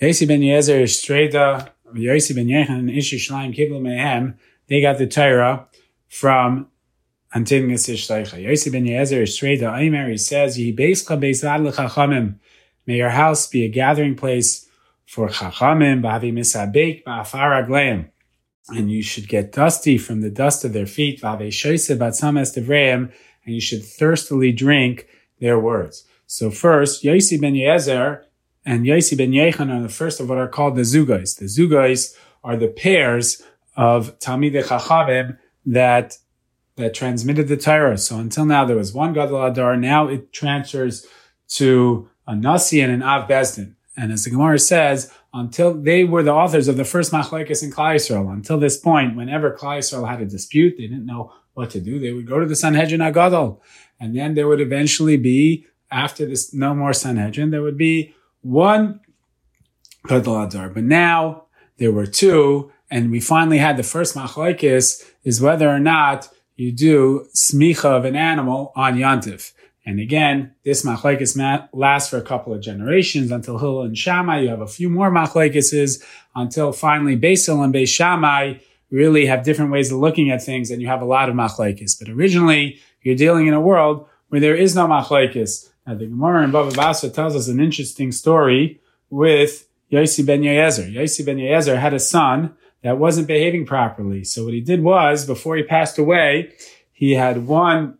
Yosi ben Yezer Streda, Yosi ben Yechan, and Ishi Shalaim Kiblu Mehem, they got the Torah from Antigonus Ishtaicha. Yosi ben Yezer Streda, Aimer, he says, Yi Beischa Beisvad L'Chachamim, may your house be a gathering place for Chachamim, Ba'avi Misabek, Ba'afar Agleim. And you should get dusty from the dust of their feet, Ba'avi Shoise Batzames Devreim, and you should thirstily drink their words. So first, Yosi ben Yezer and Yosi ben Yechan are the first of what are called the Zugais. The Zugais are the pairs of Talmidei Chachamim that that transmitted the Torah. So until now, there was one Gadol Hador. Now it transfers to a Nasi and an Av Bezdin. And as the Gemara says, until they were the authors of the first Machlekes in Klal Yisrael, until this point, whenever Klal Yisrael had a dispute, they didn't know what to do. They would go to the Sanhedrin Hagadol, and then there would eventually be, after this, no more Sanhedrin, there would be one Gadol Hador. But now there were two, and we finally had the first Machlekes is whether or not you do smicha of an animal on Yantif. And again, this machlekes lasts for a couple of generations until Hillel and Shammai. You have a few more machlekeses until finally Beis Hillel and Beis Shammai really have different ways of looking at things, and you have a lot of machlekes. But originally, you're dealing in a world where there is no machlekes. Now, the Gemara in Bava Basra tells us an interesting story with Yosi ben Yezer. Yosi ben Yezer had a son that wasn't behaving properly. So what he did was, before he passed away, he had one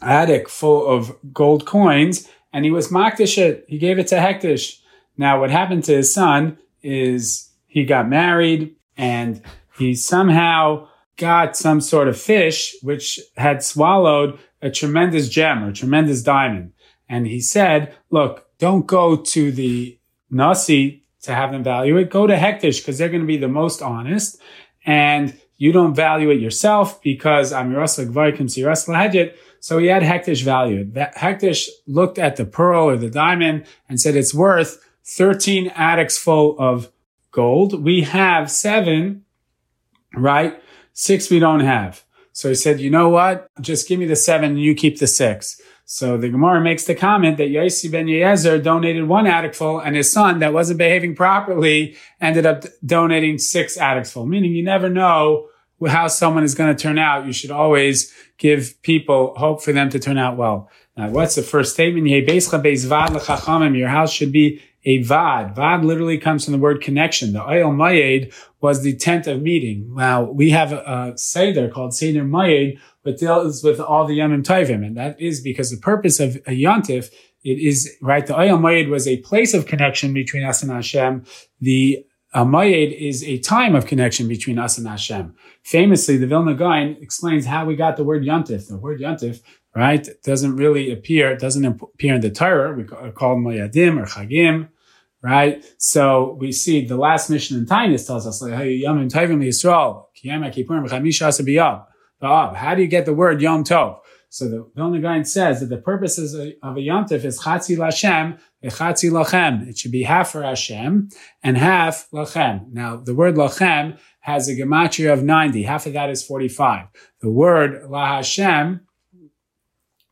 attic full of gold coins and he was makdish it. He gave it to Hekdesh. Now what happened to his son is he got married and he somehow got some sort of fish which had swallowed a tremendous gem or tremendous diamond. And he said, look, don't go to the Nasi to have them value it. Go to Hekdesh because they're going to be the most honest. And you don't value it yourself because I'm Yerusalik Vaikim Sirus So he had Hekdesh valued. That Hekdesh looked at the pearl or the diamond and said it's worth 13 attics full of gold. We have seven, right? Six we don't have. So he said, you know what? Just give me the seven and you keep the six. So the Gemara makes the comment that Yosi ben Yezer donated one atticful and his son that wasn't behaving properly ended up donating six atticful, meaning you never know how someone is going to turn out. You should always give people hope for them to turn out well. Now, what's the first statement? Your house should be a vad. Vad literally comes from the word connection. The oil mayed was the tent of meeting. Now, we have a, a seder called Seder Mayed, but deals with all the Yomim Tovim. And that is because the purpose of a Yontif, it is, right, the Oyel Mayed was a place of connection between us and Hashem. The uh, Mayed is a time of connection between us and Hashem. Famously, the Vilna Gaon explains how we got the word Yontif. The word Yontif, right, doesn't really appear, it doesn't appear in the Torah. We call them Moyadim or Chagim right? So we see the last mission in Tainus tells us, like. How do you get the word Yom Tov? So the Vilna Gaon says that the purpose of a Yom Tov is Chatzi Lashem, Chatzi Lachem. It should be half for Hashem and half Lachem. Now, the word Lachem has a gematria of 90. Half of that is 45. The word La Hashem,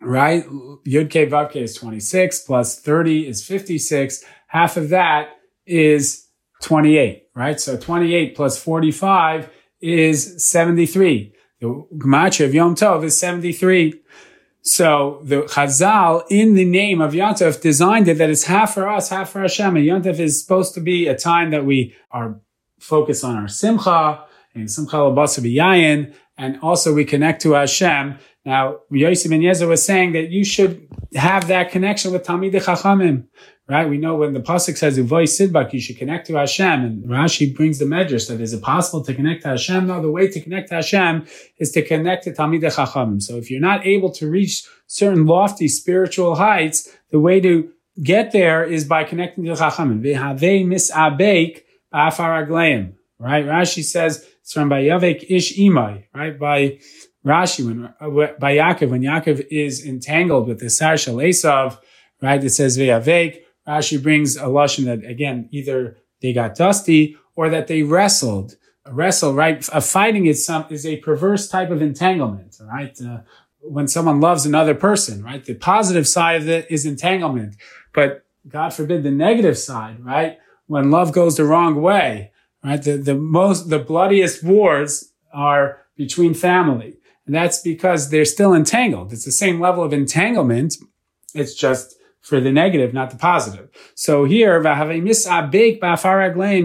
right? Yud Ke is 26 plus 30 is 56. Half of that is 28, right? So 28 plus 45 is 73. The Gematria of Yom Tov is 73. So the Chazal, in the name of Yom Tov, designed it that it's half for us, half for Hashem. And Tov is supposed to be a time that we are focused on our Simcha and Simcha Labasa and also we connect to Hashem. Now, Yosef Ben Yezer was saying that you should have that connection with Talmidei Chachamim right? We know when the pasuk says "Uvoy sidbak," you should connect to Hashem, and Rashi brings the medrash that is it possible to connect to Hashem? No, the way to connect to Hashem is to connect to Talmidei Chachamim. So if you're not able to reach certain lofty spiritual heights, the way to get there is by connecting to Chachamim. V'havei misabek ba'afar Right? Rashi says it's from Bayavek ish imai. Right? By Rashi, when by Yaakov, when Yaakov is entangled with the Sar Shal Esav, right? It says Ve'avek Rashi brings a lashon that again, either they got dusty or that they wrestled. A wrestle, right? A fighting is some is a perverse type of entanglement, right? Uh, when someone loves another person, right? The positive side of it is entanglement, but God forbid the negative side, right? when love goes the wrong way, right? The, the most, the bloodiest wars are between family. And that's because they're still entangled. It's the same level of entanglement. It's just for the negative, not the positive. So here, you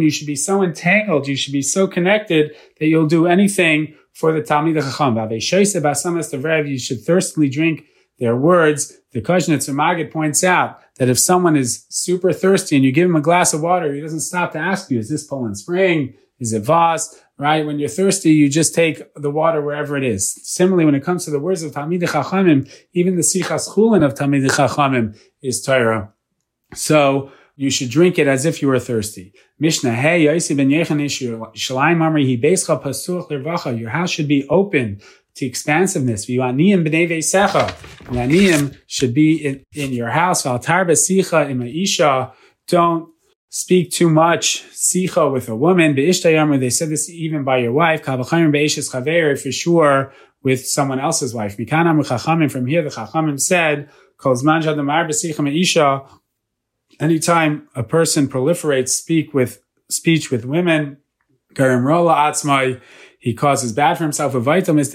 should be so entangled, you should be so connected that you'll do anything for the Talmid Chacham. You should thirstily drink their words. The Kozhnitzer Magid points out that if someone is super thirsty and you give him a glass of water, he doesn't stop to ask you, is this Poland Spring? Is it Voss? Right? When you're thirsty, you just take the water wherever it is. Similarly, when it comes to the words of Talmid Chachamim, even the Sichas Chulin of Talmid Chachamim is Torah. So, you should drink it as if you were thirsty. Mishnah, hey, Yosi ben Yechan Shalayim Amri, he Beischa Pasuch. Your house should be open to expansiveness. V'yaniyim b'nei veisecha. Yaniyim should be in, in your house. V'altar b'sicha imaisha. Don't speak too much sicha with a woman. Be'ishtayamr, they said this even by your wife. Kavachayim be'ishes chaver, for sure, with someone else's wife. Mikanam chachamim, from here the chachamim said, Kol zman shadamar b'sicha ma'isha, anytime a person proliferates speak with speech with women, garim rola atzmai, he causes bad for himself. Vaitam is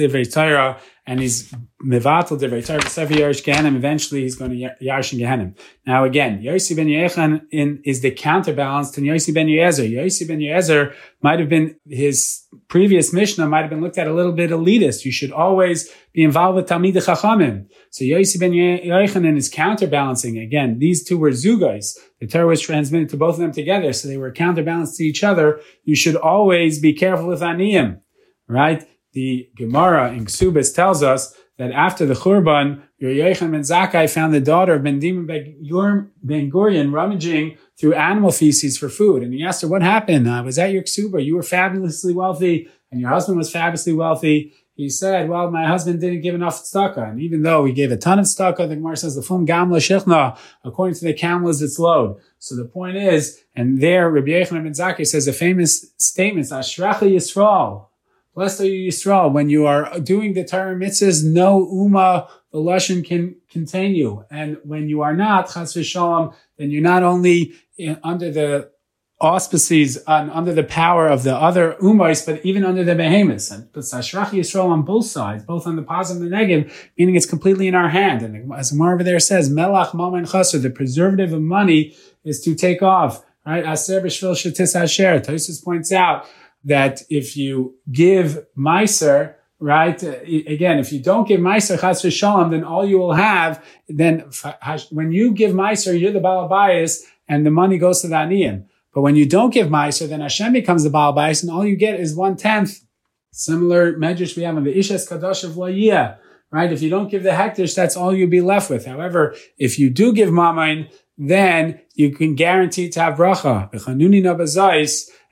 and he's mevatel divrei Torah. Sefer Yerush Gehenim. Eventually, he's going to Yarshin Gehenim. Now, again, Yossi ben Yechan in, is the counterbalance to Yossi ben Yezer. Yossi ben Yezer might have been his previous Mishnah might have been looked at a little bit elitist. You should always be involved with Talmid Chachamim. So Yossi ben Yochanan is counterbalancing. Again, these two were zugais. The Torah was transmitted to both of them together, so they were counterbalanced to each other. You should always be careful with Aniyim right? The Gemara in Ksubis tells us that after the Churban, Yochanan ben Zakkai found the daughter of Ben ben Gurion rummaging through animal feces for food. And he asked her, what happened? Uh, was that your Ksuba? You were fabulously wealthy and your husband was fabulously wealthy. He said, well, my husband didn't give enough tzedakah. And even though he gave a ton of tzedakah, the Gemara says the fum gamla shechna, according to the camel is its load. So the point is, and there Rabbi Yochanan ben Zakkai says a famous statement, Ashracha Yisrael, You Yisrael. When you are doing the Torah mitzvahs, no Uma, the Lashon can contain you. And when you are not, Chas v'shalom, then you're not only in, under the auspices and under the power of the other Umais, but even under the Behemoths. And but Sashrach Yisrael on both sides, both on the positive and the negative, meaning it's completely in our hand. And as Marva there says, Melach Maman Chaser, the preservative of money is to take off. Right? Aser b'shvil shetis asher. Tosis points out that if you give Meiser, right? Uh, again, if you don't give Meiser Chas Shalom, then all you will have, then when you give Meiser, you're the Balabayas and the money goes to the Aniyim. But when you don't give Meiser, then Hashem becomes the Baal Balabayas and all you get is one tenth. Similar medrash we have in the Ishes Kadosh of Layia, right? If you don't give the hekdesh, that's all you'll be left with. However, if you do give Mamain, then you can guarantee to have bracha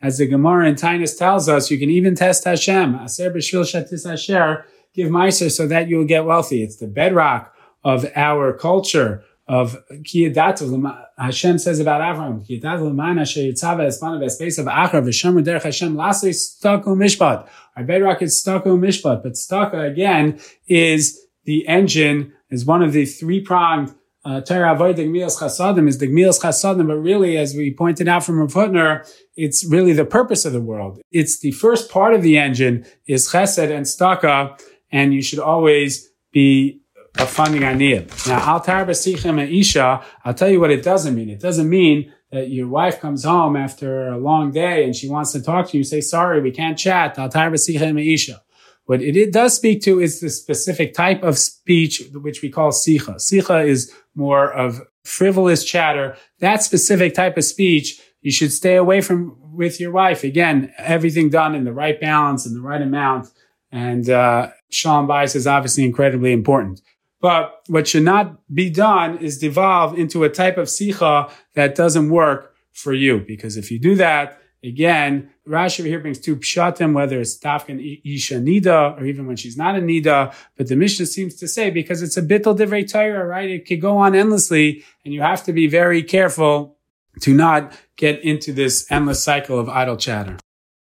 as the Gemara in Tainus tells us, you can even test Hashem. Aser b'shvil shatis asher, give meiser so that you'll get wealthy. It's the bedrock of our culture of kiyadatu. Hashem says about Avram, kiyadatu l'man asher yitzava espana v'espace of achar v'shamar derech Hashem lasei stako mishpat. Our bedrock is stako mishpat, but staka again is the engine, is one of the three pronged uh, Torah avoid Gmilas Chasadim is the Gmilas Chasadim, but really, as we pointed out from Rav Hutner, it's really the purpose of the world. It's the first part of the engine is Chesed and Staka, and you should always be a funding aniyah. Now, Altar Basichem and Isha, I'll tell you what it doesn't mean. It doesn't mean that your wife comes home after a long day and she wants to talk to you. Say, sorry, we can't chat. Altar Basichem and Isha. What it, it does speak to is the specific type of speech, which we call sicha. Sicha is more of frivolous chatter. That specific type of speech, you should stay away from with your wife. Again, everything done in the right balance and the right amount. And, uh, shalom bayis is obviously incredibly important. But what should not be done is devolve into a type of sicha that doesn't work for you. Because if you do that, Again, Rashi here brings two pshatim, whether it's Tafkan Isha Nida or even when she's not a Nida. But the Mishnah seems to say because it's a bittel divrei Torah, right? It could go on endlessly and you have to be very careful to not get into this endless cycle of idle chatter.